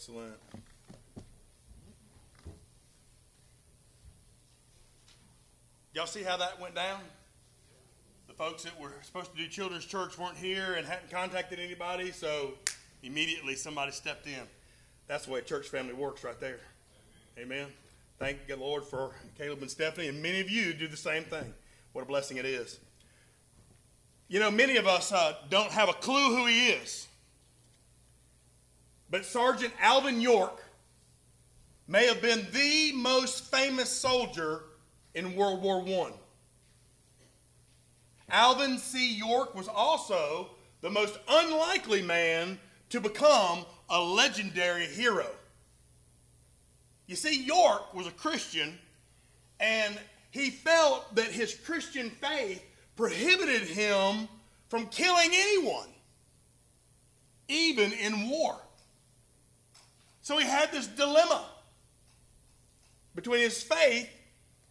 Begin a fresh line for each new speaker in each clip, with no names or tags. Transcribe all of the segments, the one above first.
Excellent. Y'all see how that went down? The folks that were supposed to do children's church weren't here and hadn't contacted anybody, so immediately somebody stepped in. That's the way church family works right there. Amen. Thank the Lord for Caleb and Stephanie, and many of you do the same thing. What a blessing it is. You know, many of us uh, don't have a clue who he is. But Sergeant Alvin York may have been the most famous soldier in World War I. Alvin C. York was also the most unlikely man to become a legendary hero. You see, York was a Christian, and he felt that his Christian faith prohibited him from killing anyone, even in war. So he had this dilemma between his faith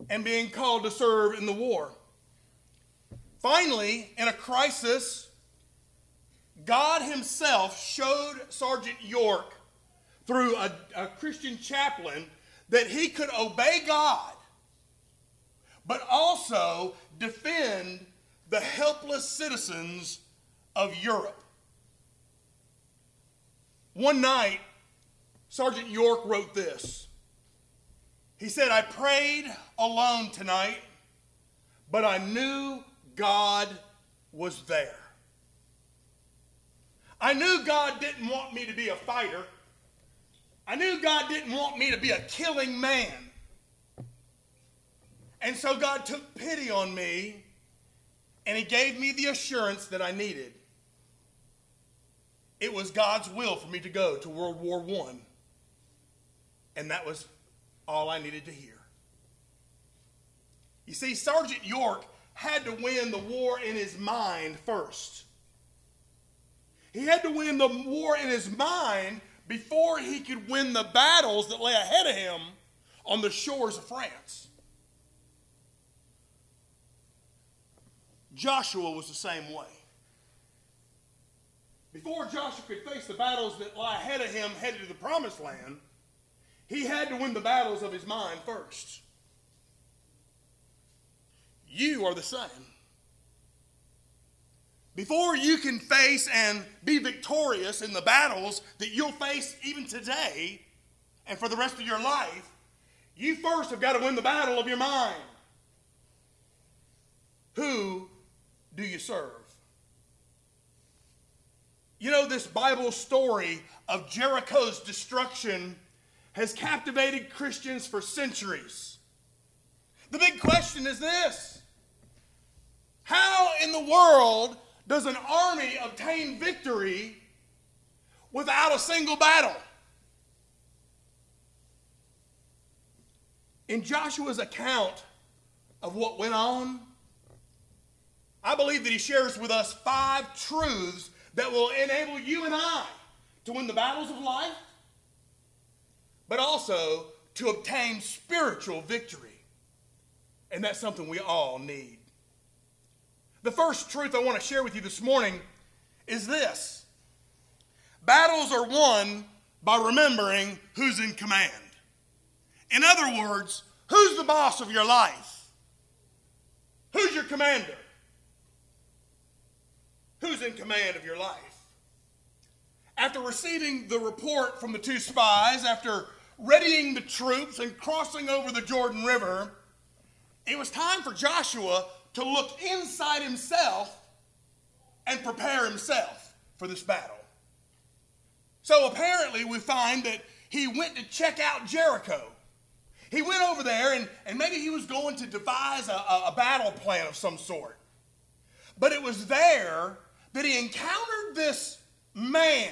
and being called to serve in the war. Finally, in a crisis, God Himself showed Sergeant York through a, a, Christian chaplain that he could obey God, but also defend the helpless citizens of Europe. One night, Sergeant York wrote this. He said, I prayed alone tonight, but I knew God was there. I knew God didn't want me to be a fighter. I knew God didn't want me to be a killing man. And so God took pity on me and He gave me the assurance that I needed. It was God's will for me to go to World War I. And that was all I needed to hear. You see, Sergeant York had to win the war in his mind first. He had to win the war in his mind before he could win the battles that lay ahead of him on the shores of France. Joshua was the same way. Before Joshua could face the battles that lie ahead of him headed to the promised land, he had to win the battles of his mind first. You are the same. Before you can face and be victorious in the battles that you'll face even today and for the rest of your life, you first have got to win the battle of your mind. Who do you serve? You know, this Bible story of Jericho's destruction has captivated Christians for centuries. The big question is this How in the world does an army obtain victory without a single battle? In Joshua's account of what went on, I believe that he shares with us five truths that will enable you and I to win the battles of life, but also to obtain spiritual victory. And that's something we all need. The first truth I want to share with you this morning is this battles are won by remembering who's in command. In other words, who's the boss of your life? Who's your commander? Who's in command of your life? After receiving the report from the two spies, after readying the troops and crossing over the Jordan River, it was time for Joshua to look inside himself and prepare himself for this battle. So apparently, we find that he went to check out Jericho. He went over there and, and maybe he was going to devise a, a, a battle plan of some sort. But it was there that he encountered this man.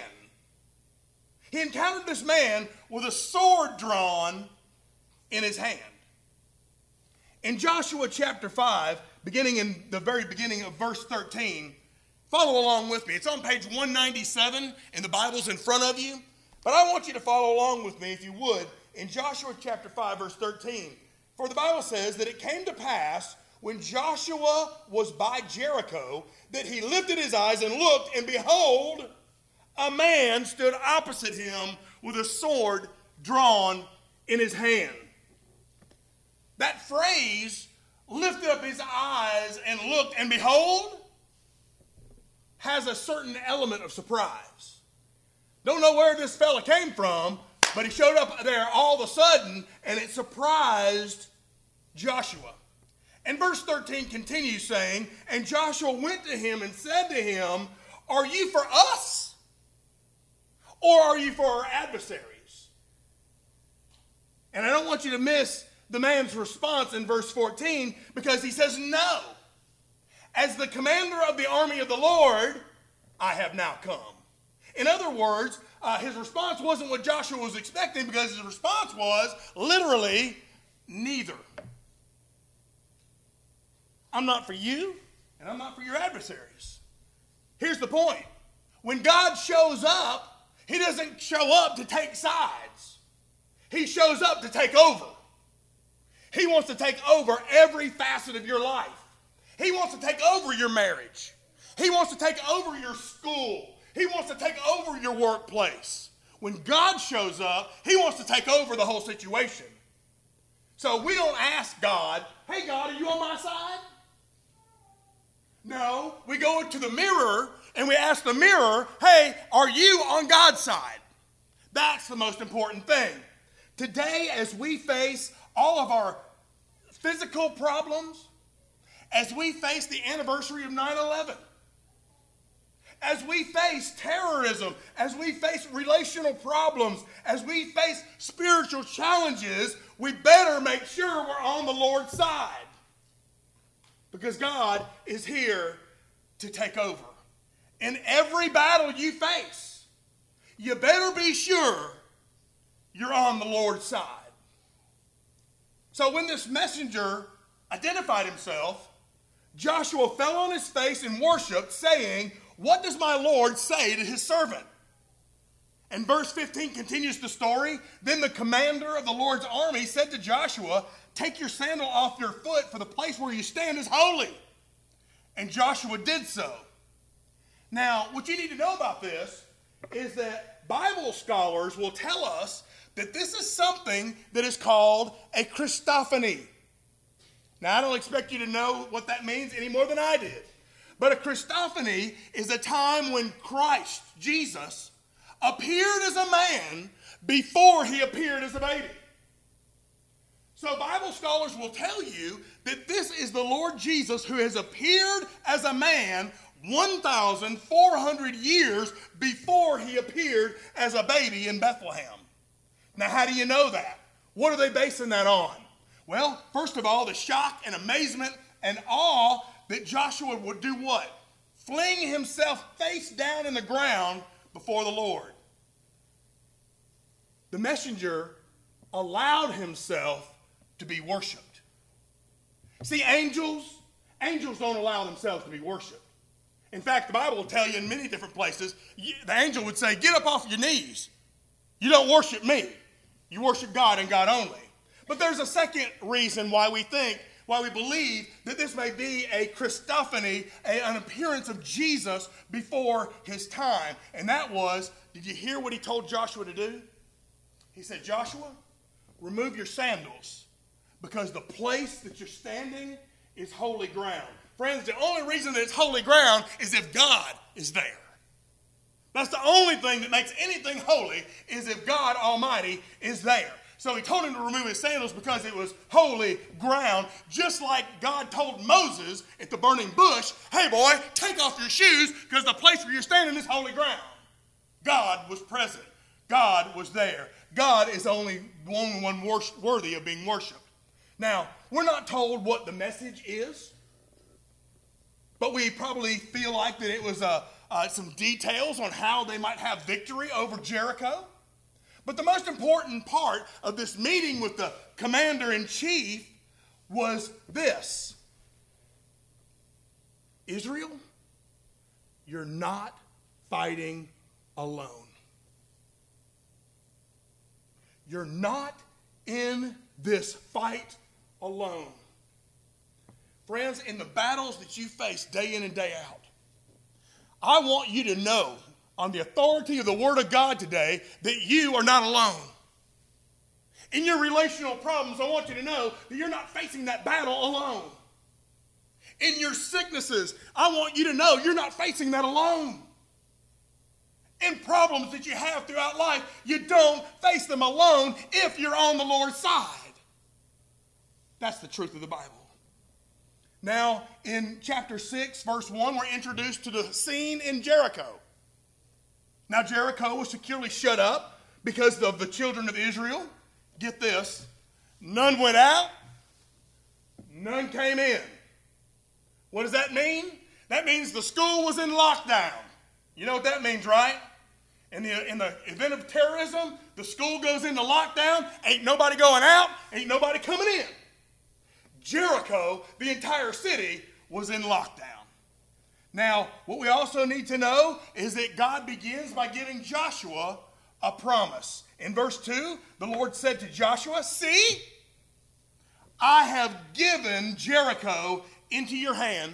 He encountered this man with a sword drawn in his hand. In Joshua chapter 5, beginning in the very beginning of verse 13, follow along with me. It's on page 197 in the Bibles in front of you. But I want you to follow along with me, if you would, in Joshua chapter 5, verse 13. For the Bible says that it came to pass when Joshua was by Jericho that he lifted his eyes and looked, and behold, a man stood opposite him with a sword drawn in his hand. That phrase, lifted up his eyes and looked, and behold, has a certain element of surprise. Don't know where this fella came from, but he showed up there all of a sudden, and it surprised Joshua. And verse 13 continues saying, And Joshua went to him and said to him, Are you for us? Or are you for our adversaries? And I don't want you to miss the man's response in verse 14 because he says, No. As the commander of the army of the Lord, I have now come. In other words, uh, his response wasn't what Joshua was expecting because his response was literally, neither. I'm not for you, and I'm not for your adversaries. Here's the point when God shows up, he doesn't show up to take sides, he shows up to take over. He wants to take over every facet of your life. He wants to take over your marriage. He wants to take over your school. He wants to take over your workplace. When God shows up, He wants to take over the whole situation. So we don't ask God, hey, God, are you on my side? No, we go to the mirror and we ask the mirror, hey, are you on God's side? That's the most important thing. Today, as we face all of our physical problems, as we face the anniversary of 9 11, as we face terrorism, as we face relational problems, as we face spiritual challenges, we better make sure we're on the Lord's side. Because God is here to take over. In every battle you face, you better be sure you're on the Lord's side. So when this messenger identified himself, Joshua fell on his face and worshiped, saying, What does my Lord say to his servant? And verse 15 continues the story. Then the commander of the Lord's army said to Joshua, Take your sandal off your foot, for the place where you stand is holy. And Joshua did so. Now, what you need to know about this is that Bible scholars will tell us that this is something that is called a Christophany. Now, I don't expect you to know what that means any more than I did. But a Christophany is a time when Christ, Jesus, appeared as a man before he appeared as a baby. So, Bible scholars will tell you that this is the Lord Jesus who has appeared as a man 1,400 years before he appeared as a baby in Bethlehem. Now, how do you know that? What are they basing that on? Well, first of all, the shock and amazement and awe that Joshua would do what? Fling himself face down in the ground before the Lord. The messenger allowed himself to be worshiped. See, angels, angels don't allow themselves to be worshiped. In fact, the Bible will tell you in many different places, the angel would say, Get up off your knees. You don't worship me, you worship God and God only. But there's a second reason why we think, why we believe that this may be a Christophany, a, an appearance of Jesus before his time. And that was, did you hear what he told Joshua to do? He said, Joshua, remove your sandals because the place that you're standing is holy ground. Friends, the only reason that it's holy ground is if God is there. That's the only thing that makes anything holy is if God Almighty is there. So he told him to remove his sandals because it was holy ground, just like God told Moses at the burning bush, hey boy, take off your shoes because the place where you're standing is holy ground. God was present. God was there. God is the only one, worthy of being worshiped. Now, we're not told what the message is, but we probably feel like that it was uh, uh, some details on how they might have victory over Jericho. But the most important part of this meeting with the commander in chief was this Israel, you're not fighting alone. You're not in this fight alone. Friends, in the battles that you face day in and day out, I want you to know on the authority of the Word of God today that you are not alone. In your relational problems, I want you to know that you're not facing that battle alone. In your sicknesses, I want you to know you're not facing that alone. In problems that you have throughout life, you don't face them alone if you're on the Lord's side. That's the truth of the Bible. Now, in chapter 6, verse 1, we're introduced to the scene in Jericho. Now, Jericho was securely shut up because of the children of Israel. Get this none went out, none came in. What does that mean? That means the school was in lockdown. You know what that means, right? In the, in the event of terrorism, the school goes into lockdown, ain't nobody going out, ain't nobody coming in. Jericho, the entire city, was in lockdown. Now, what we also need to know is that God begins by giving Joshua a promise. In verse 2, the Lord said to Joshua, See, I have given Jericho into your hand,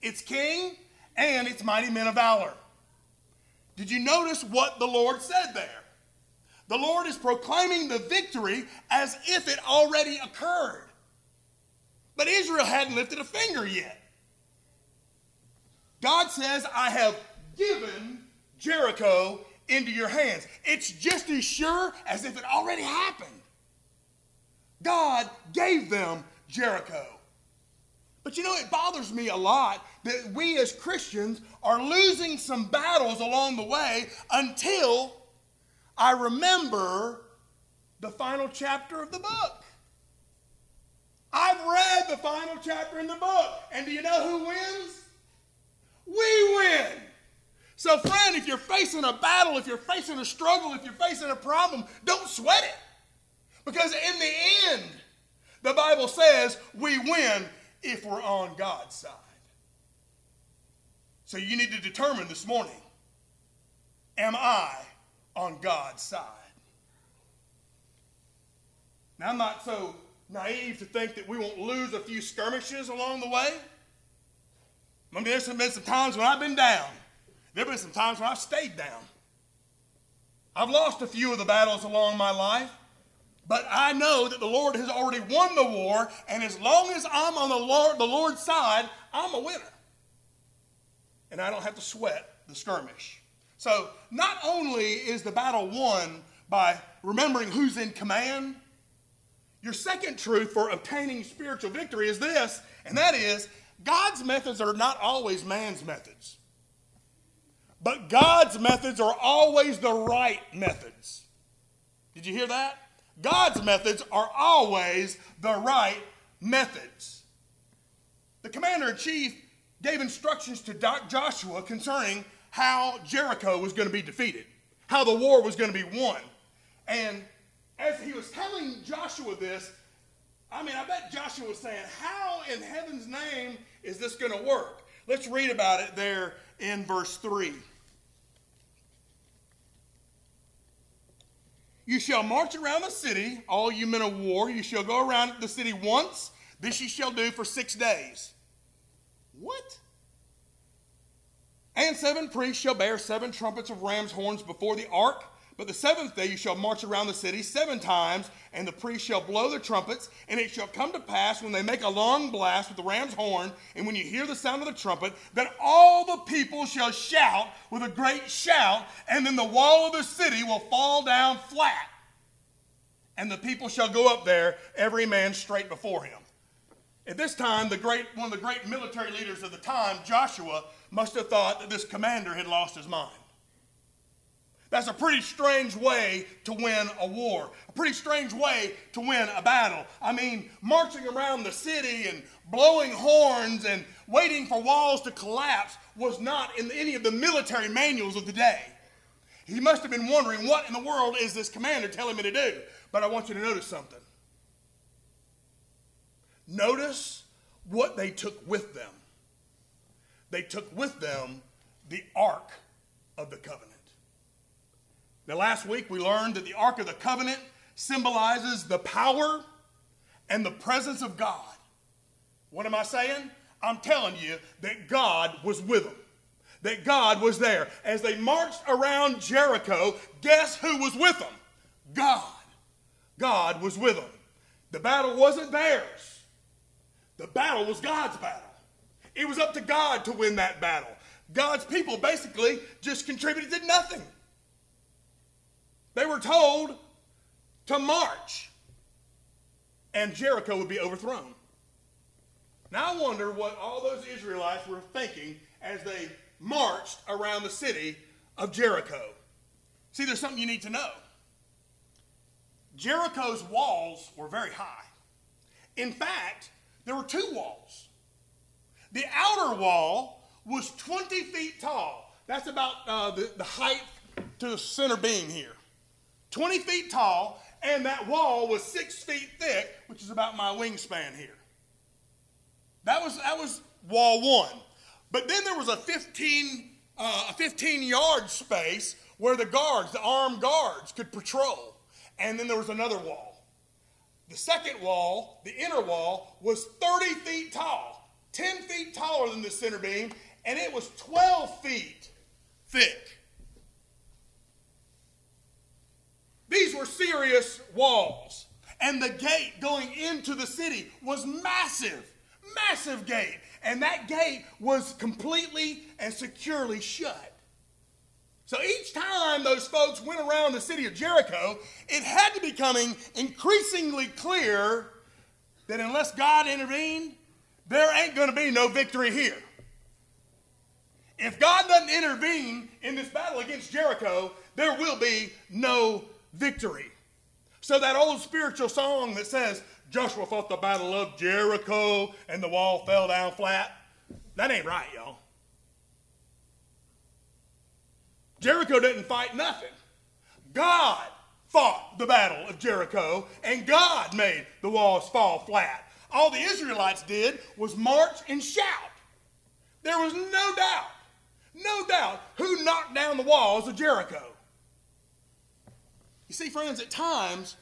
its king and its mighty men of valor. Did you notice what the Lord said there? The Lord is proclaiming the victory as if it already occurred. But Israel hadn't lifted a finger yet. God says, I have given Jericho into your hands. It's just as sure as if it already happened. God gave them Jericho. But you know, it bothers me a lot that we as Christians are losing some battles along the way until I remember the final chapter of the book. I've read the final chapter in the book, and do you know who wins? We win. So, friend, if you're facing a battle, if you're facing a struggle, if you're facing a problem, don't sweat it. Because in the end, the Bible says we win if we're on God's side. So you need to determine this morning am I on God's side? Now, I'm not so naive to think that we won't lose a few skirmishes along the way. I mean, there's been some times when I've been down. There have been some times when I've stayed down. I've lost a few of the battles along my life, but I know that the Lord has already won the war, and as long as I'm on the, Lord, the Lord's side, I'm a winner. And I don't have to sweat the skirmish. So, not only is the battle won by remembering who's in command, your second truth for obtaining spiritual victory is this, and that is God's methods are not always man's methods. But God's methods are always the right methods. Did you hear that? God's methods are always the right methods. The commander in chief gave instructions to Joshua concerning how Jericho was going to be defeated, how the war was going to be won. And as he was telling Joshua this, I mean, I bet Joshua was saying, How in heaven's name is this going to work? Let's read about it there in verse 3. You shall march around the city, all you men of war. You shall go around the city once. This you shall do for six days. What? And seven priests shall bear seven trumpets of ram's horns before the ark. But the seventh day you shall march around the city seven times, and the priests shall blow their trumpets. And it shall come to pass when they make a long blast with the ram's horn, and when you hear the sound of the trumpet, that all the people shall shout with a great shout, and then the wall of the city will fall down flat. And the people shall go up there, every man straight before him. At this time, the great, one of the great military leaders of the time, Joshua, must have thought that this commander had lost his mind. That's a pretty strange way to win a war, a pretty strange way to win a battle. I mean, marching around the city and blowing horns and waiting for walls to collapse was not in any of the military manuals of the day. He must have been wondering, what in the world is this commander telling me to do? But I want you to notice something. Notice what they took with them. They took with them the Ark of the Covenant. Now, last week we learned that the Ark of the Covenant symbolizes the power and the presence of God. What am I saying? I'm telling you that God was with them. that God was there. As they marched around Jericho, guess who was with them? God. God was with them. The battle wasn't theirs, the battle was God's battle. It was up to God to win that battle. God's people basically just contributed to nothing. They were told to march, and Jericho would be overthrown. Now I wonder what all those Israelites were thinking as they marched around the city of Jericho. See, there's something you need to know. Jericho's walls were very high. In fact, there were two walls. The outer wall was 20 feet tall. That's about uh, the, the height to the center beam here. 20 feet tall, and that wall was six feet thick, which is about my wingspan here. That was, that was wall one. But then there was a 15, uh, a 15 yard space where the guards, the armed guards, could patrol. And then there was another wall. The second wall, the inner wall, was 30 feet tall, 10 feet taller than the center beam, and it was 12 feet thick. These were serious walls. And the gate going into the city was massive, massive gate. And that gate was completely and securely shut. So each time those folks went around the city of Jericho, it had to be becoming increasingly clear that unless God intervened, there ain't going to be no victory here. If God doesn't intervene in this battle against Jericho, there will be no victory. So that old spiritual song that says, Joshua fought the battle of Jericho and the wall fell down flat, that ain't right, y'all. Jericho didn't fight nothing. God fought the battle of Jericho, and God made the walls fall flat. All the Israelites did was march and shout. There was no doubt, no doubt who knocked down the walls of Jericho. You see, friends, at times,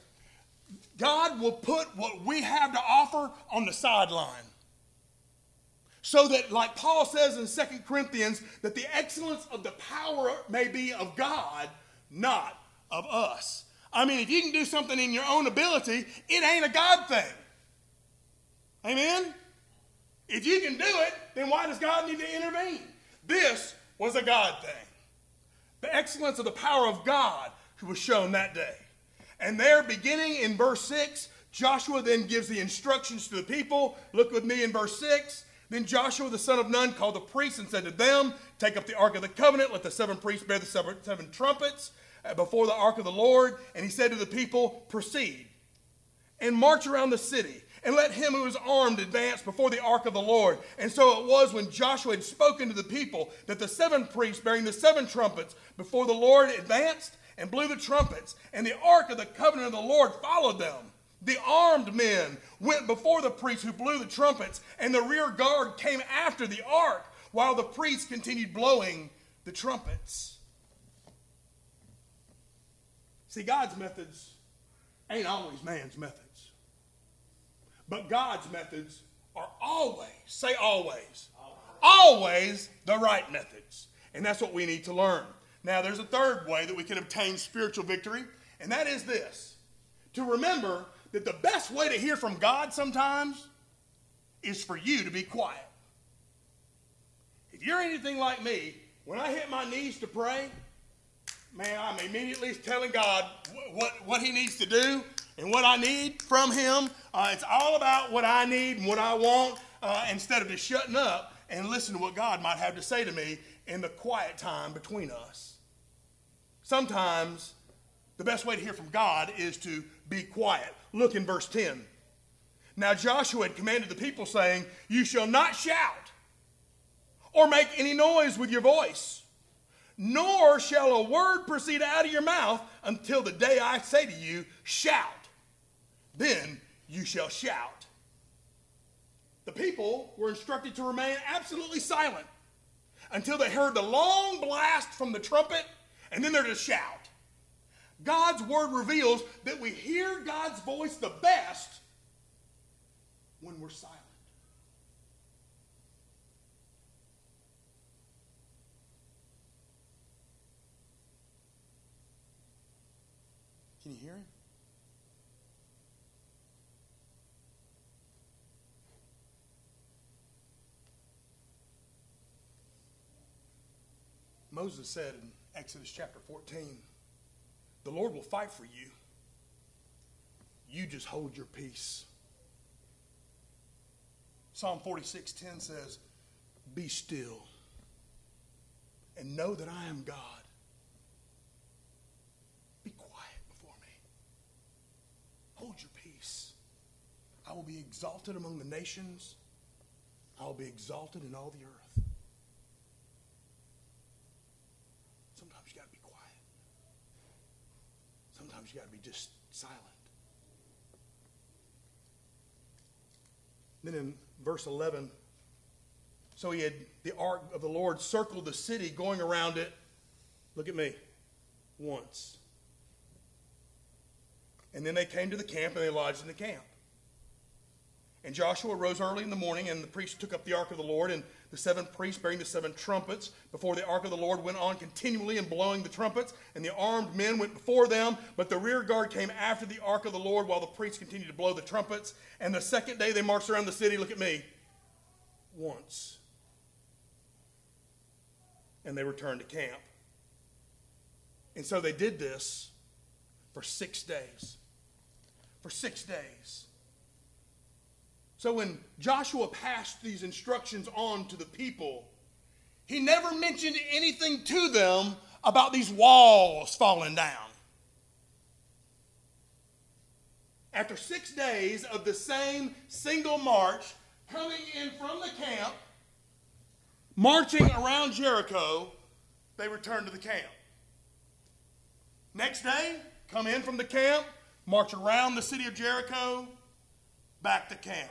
God will put what we have to offer on the sideline. So that, like Paul says in 2 Corinthians, that the excellence of the power may be of God, not of us. I mean, if you can do something in your own ability, it ain't a God thing. Amen? If you can do it, then why does God need to intervene? This was a God thing. The excellence of the power of God was shown that day. And there, beginning in verse 6, Joshua then gives the instructions to the people. Look with me in verse 6. Then Joshua the son of Nun called the priests and said to them, Take up the ark of the covenant, let the seven priests bear the seven, seven trumpets uh, before the ark of the Lord. And he said to the people, Proceed and march around the city and let him who is armed advance before the ark of the Lord. And so it was when Joshua had spoken to the people that the seven priests bearing the seven trumpets before the Lord advanced and blew the trumpets, and the ark of the covenant of the Lord followed them. The armed men went before the priests who blew the trumpets, and the rear guard came after the ark while the priests continued blowing the trumpets. See, God's methods ain't always man's methods. But God's methods are always, say always, always the right methods. And that's what we need to learn. Now, there's a third way that we can obtain spiritual victory, and that is this to remember that the best way to hear from God sometimes is for you to be quiet. If you're anything like me, when I hit my knees to pray, man, I'm immediately telling God what, what He needs to do and what I need from Him. Uh, it's all about what I need and what I want uh, instead of just shutting up and listening to what God might have to say to me in the quiet time between us. Sometimes the best way to hear from God is to be quiet. Look in verse 10. Now Joshua had commanded the people, saying, You shall not shout or make any noise with your voice, nor shall a word proceed out of your mouth until the day I say to you, Shout. Then you shall shout. The people were instructed to remain absolutely silent until they heard the long blast from the trumpet, and then there's a shout. God's word reveals that we hear God's voice the best when we're silent. Can you hear him? Moses said in Exodus chapter 14, The Lord will fight for you. You just hold your peace. Psalm 46:10 says, Be still and know that I am God. Be quiet before me. Hold your peace. I will be exalted among the nations. I will be exalted in all the earth. Sometimes you got to be quiet. Sometimes you got to be just silent. Then in verse 11, so he had the ark of the Lord circled the city, going around it. Look at me. Once. And then they came to the camp and they lodged in the camp. And Joshua rose early in the morning, and the priest took up the ark of the Lord, and the seven priests bearing the seven trumpets before the ark of the Lord went on continually and blowing the trumpets, and the armed men went before them, but the rear guard came after the ark of the Lord while the priests continued to blow the trumpets. And the second day they marched around the city, look at me, once and they returned to camp. And so they did this for six days. For six days. So when Joshua passed these instructions on to the people, he never mentioned anything to them about these walls falling down. After six days of the same single march, coming in from the camp, marching around Jericho, they returned to the camp. Next day, come in from the camp, march around the city of Jericho, back to camp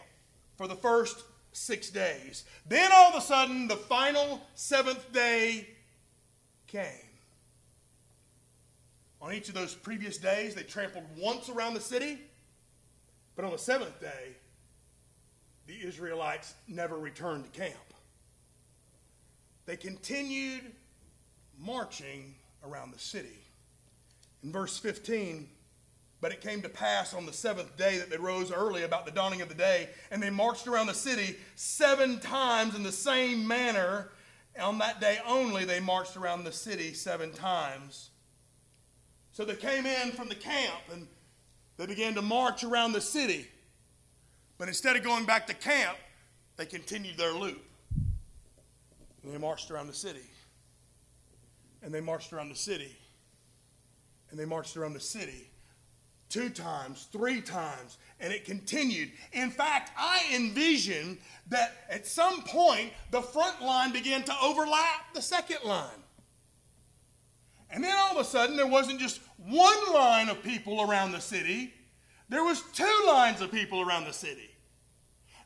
for the first six days. Then all of a sudden, the final seventh day came. On each of those previous days, they trampled once around the city, but on the seventh day, the Israelites never returned to camp they continued marching around the city. In verse 15, but it came to pass on the seventh day that they rose early about the dawning of the day, and they marched around the city seven times in the same manner. On that day only, they marched around the city seven times. So they came in from the camp and they began to march around the city. But instead of going back to camp, they continued their loop. And they marched around the city. And they marched around the city. And they marched around the city two times, three times, and it continued. In fact, I envision that at some point the front line began to overlap the second line. And then all of a sudden there wasn't just one line of people around the city, there was two lines of people around the city.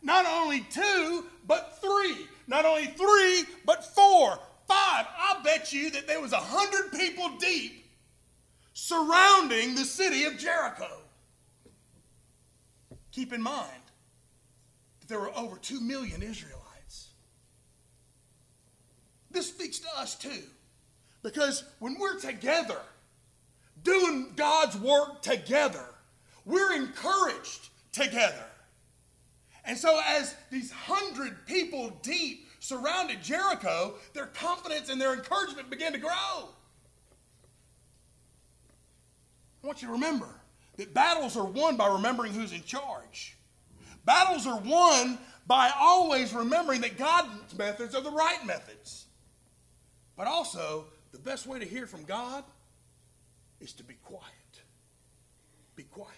Not only two, but three. Not only three, but four, five. I bet you that there was a hundred people deep surrounding the city of Jericho. Keep in mind that there were over two million Israelites. This speaks to us too, because when we're together, doing God's work together, we're encouraged together. And so, as these hundred people deep surrounded Jericho, their confidence and their encouragement began to grow. I want you to remember that battles are won by remembering who's in charge. Battles are won by always remembering that God's methods are the right methods. But also, the best way to hear from God is to be quiet. Be quiet.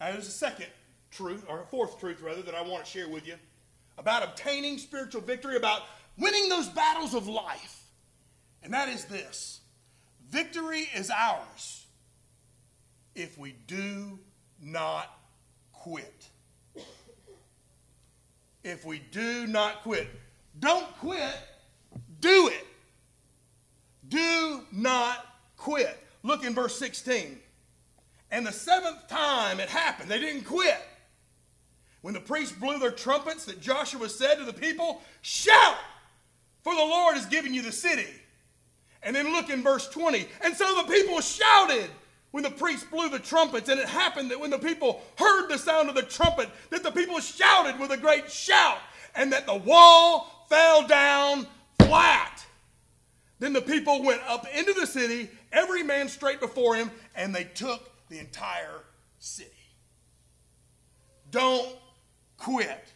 Now, there's a second truth, or a fourth truth rather, that I want to share with you about obtaining spiritual victory, about winning those battles of life. And that is this victory is ours if we do not quit. If we do not quit. Don't quit, do it. Do not quit. Look in verse 16. And the seventh time it happened, they didn't quit. When the priests blew their trumpets, that Joshua said to the people, Shout, for the Lord has given you the city. And then look in verse 20. And so the people shouted when the priest blew the trumpets, and it happened that when the people heard the sound of the trumpet, that the people shouted with a great shout, and that the wall fell down flat. Then the people went up into the city, every man straight before him, and they took the entire city. Don't quit.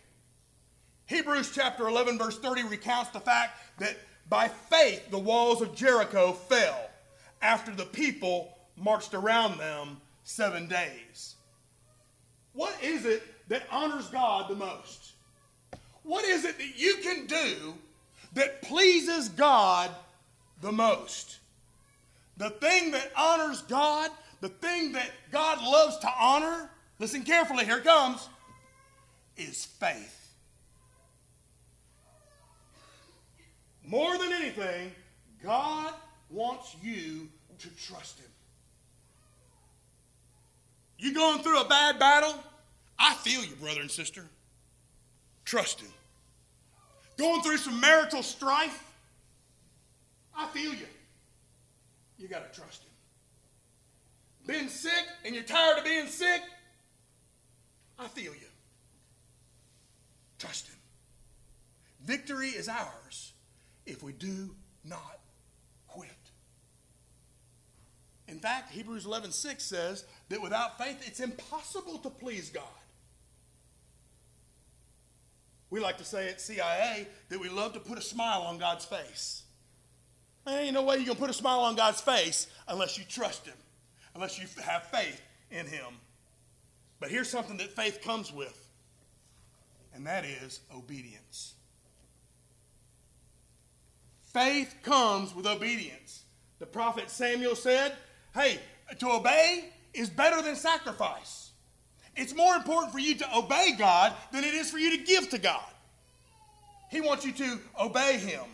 Hebrews chapter 11, verse 30 recounts the fact that by faith the walls of Jericho fell after the people marched around them seven days. What is it that honors God the most? What is it that you can do that pleases God the most? The thing that honors God, the thing that God loves to honor, listen carefully, here it comes, is faith. More than anything, God wants you to trust Him. You going through a bad battle? I feel you, brother and sister. Trust Him. Going through some marital strife? I feel you. You got to trust Him. Been sick and you're tired of being sick? I feel you. Trust Him. Victory is ours if we do not quit. In fact, Hebrews 11 6 says that without faith, it's impossible to please God. We like to say at CIA that we love to put a smile on God's face. There ain't no way you can put a smile on God's face unless you trust Him, unless you have faith in Him. But here's something that faith comes with, and that is obedience. Faith comes with obedience. The prophet Samuel said, Hey, to obey is better than sacrifice. It's more important for you to obey God than it is for you to give to God. He wants you to obey Him.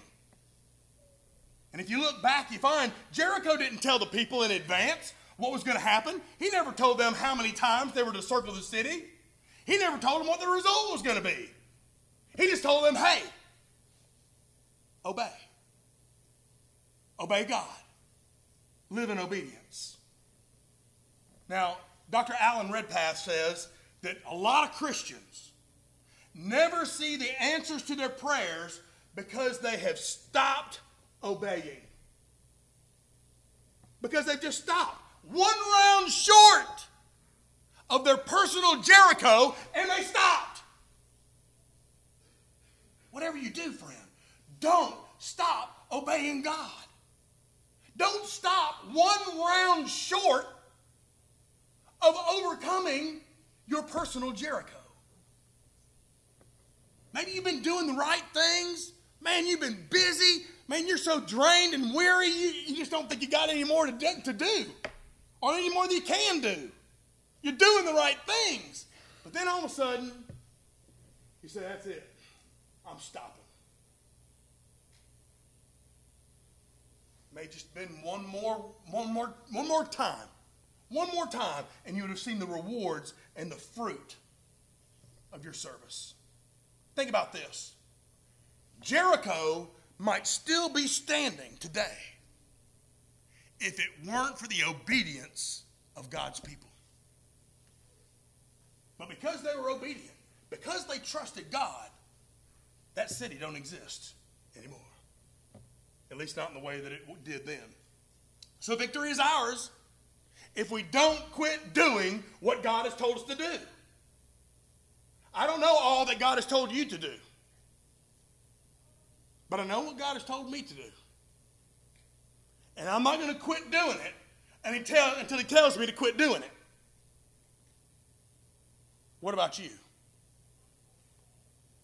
And if you look back, you find Jericho didn't tell the people in advance what was going to happen. He never told them how many times they were to circle the city. He never told them what the result was going to be. He just told them, hey, obey. Obey God. Live in obedience. Now, Dr. Alan Redpath says that a lot of Christians never see the answers to their prayers because they have stopped obeying. Because they've just stopped. One round short of their personal Jericho and they stopped. Whatever you do, friend, don't stop obeying God. Don't stop one round short of overcoming your personal Jericho. Maybe you've been doing the right things. Man, you've been busy. Man, you're so drained and weary, you, you just don't think you got any more to to do or any more that you can do. You're doing the right things. But then all of a sudden, you say, That's it. I'm stopping. May just been one more, one more, one more time. One more time, and you would have seen the rewards and the fruit of your service. Think about this. Jericho might still be standing today if it weren't for the obedience of God's people. But because they were obedient, because they trusted God, that city don't exist anymore. At least not in the way that it did then. So victory is ours if we don't quit doing what God has told us to do. I don't know all that God has told you to do, but I know what God has told me to do. And I'm not going to quit doing it until he tells me to quit doing it. What about you?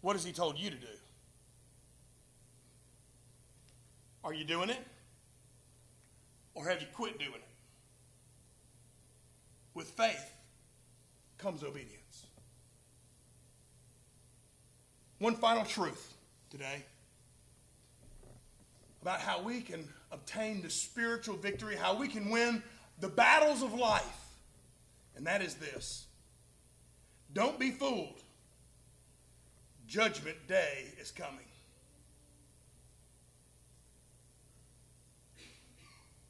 What has he told you to do? Are you doing it? Or have you quit doing it? With faith comes obedience. One final truth today about how we can obtain the spiritual victory, how we can win the battles of life. And that is this don't be fooled. Judgment day is coming.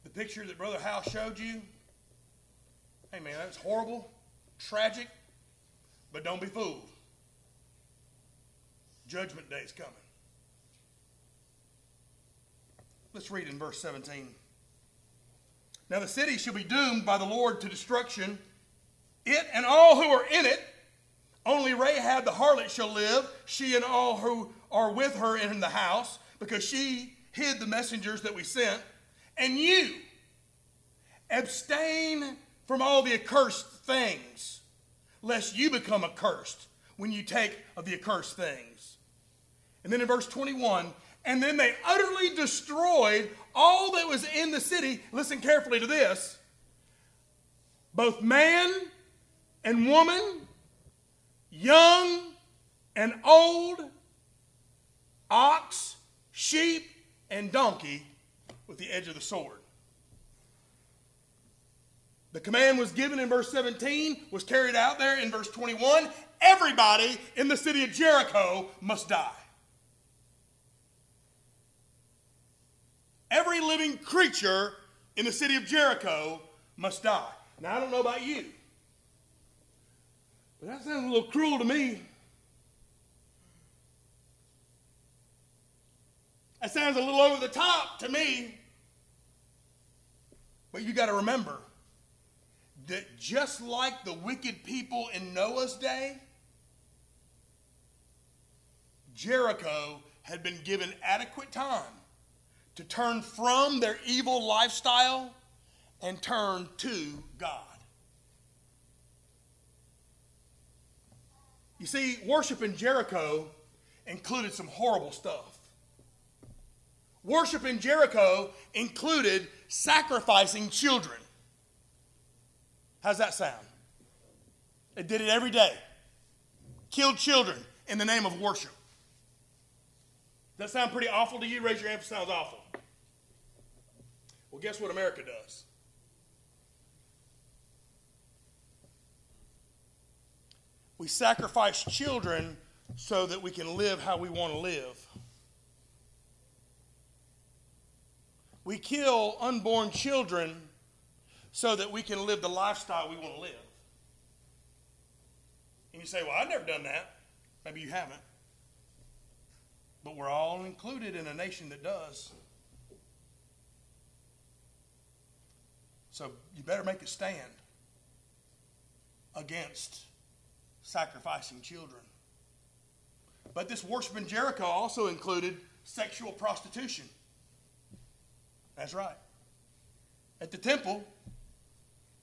The picture that Brother Howe showed you, hey man, that's horrible, tragic, but don't be fooled. Judgment day is coming. Let's read in verse 17. Now the city shall be doomed by the Lord to destruction, it and all who are in it. Only Rahab the harlot shall live, she and all who are with her in the house, because she hid the messengers that we sent. And you abstain from all the accursed things, lest you become accursed when you take of the accursed things. And then in verse 21, and then they utterly destroyed all that was in the city. Listen carefully to this both man and woman, young and old, ox, sheep, and donkey with the edge of the sword. The command was given in verse 17, was carried out there in verse 21. Everybody in the city of Jericho must die. Every living creature in the city of Jericho must die. Now, I don't know about you, but that sounds a little cruel to me. That sounds a little over the top to me. But you got to remember that just like the wicked people in Noah's day, Jericho had been given adequate time to turn from their evil lifestyle and turn to God. You see, worship in Jericho included some horrible stuff. Worship in Jericho included sacrificing children. How's that sound? They did it every day. Killed children in the name of worship. Does that sound pretty awful to you? Raise your hand if it sounds awful. Well, guess what America does? We sacrifice children so that we can live how we want to live. We kill unborn children so that we can live the lifestyle we want to live. And you say, Well, I've never done that. Maybe you haven't. But we're all included in a nation that does. So you better make a stand against sacrificing children. But this worship in Jericho also included sexual prostitution. That's right. At the temple,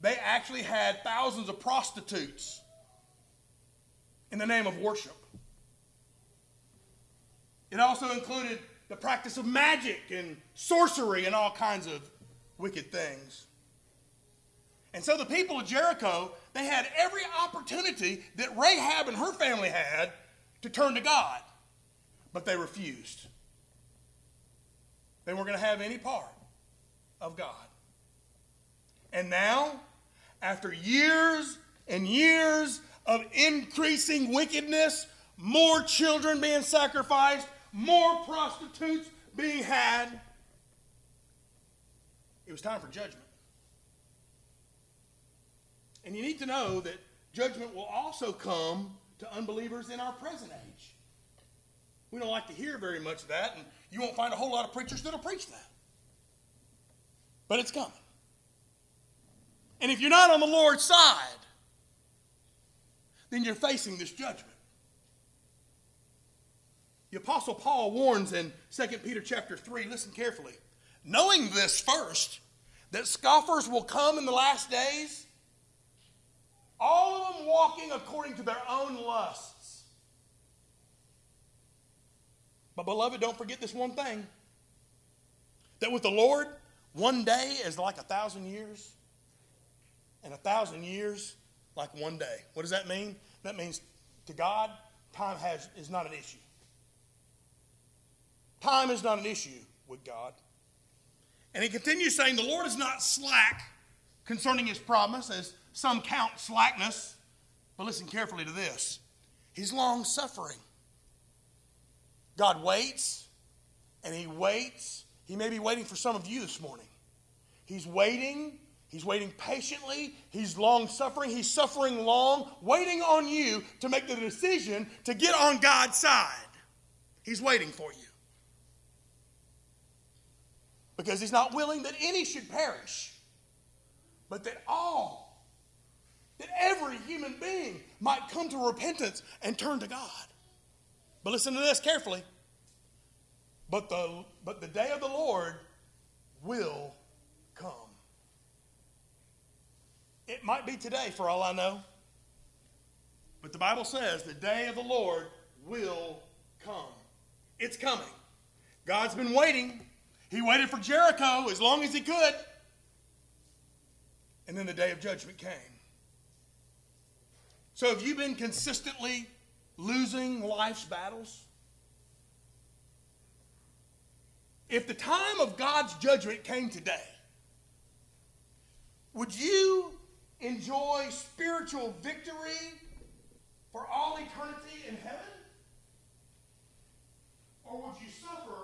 they actually had thousands of prostitutes in the name of worship. It also included the practice of magic and sorcery and all kinds of wicked things. And so the people of Jericho, they had every opportunity that Rahab and her family had to turn to God, but they refused. They weren't going to have any part of God. And now, after years and years of increasing wickedness, more children being sacrificed, more prostitutes being had, it was time for judgment. And you need to know that judgment will also come to unbelievers in our present age. We don't like to hear very much of that, and you won't find a whole lot of preachers that'll preach that. But it's coming. And if you're not on the Lord's side, then you're facing this judgment. The apostle Paul warns in 2 Peter chapter 3, listen carefully. Knowing this first, that scoffers will come in the last days, all of them walking according to their own lusts. But, beloved, don't forget this one thing that with the Lord, one day is like a thousand years, and a thousand years like one day. What does that mean? That means to God, time has, is not an issue. Time is not an issue with God. And he continues saying, The Lord is not slack concerning his promise, as some count slackness. But listen carefully to this He's long suffering. God waits, and he waits. He may be waiting for some of you this morning. He's waiting He's waiting patiently. He's long suffering. He's suffering long, waiting on you to make the decision to get on God's side. He's waiting for you. Because he's not willing that any should perish, but that all, that every human being might come to repentance and turn to God. But listen to this carefully. But the, but the day of the Lord will come. It might be today, for all I know. But the Bible says the day of the Lord will come. It's coming. God's been waiting. He waited for Jericho as long as he could. And then the day of judgment came. So have you been consistently losing life's battles? If the time of God's judgment came today, would you enjoy spiritual victory for all eternity in heaven? Or would you suffer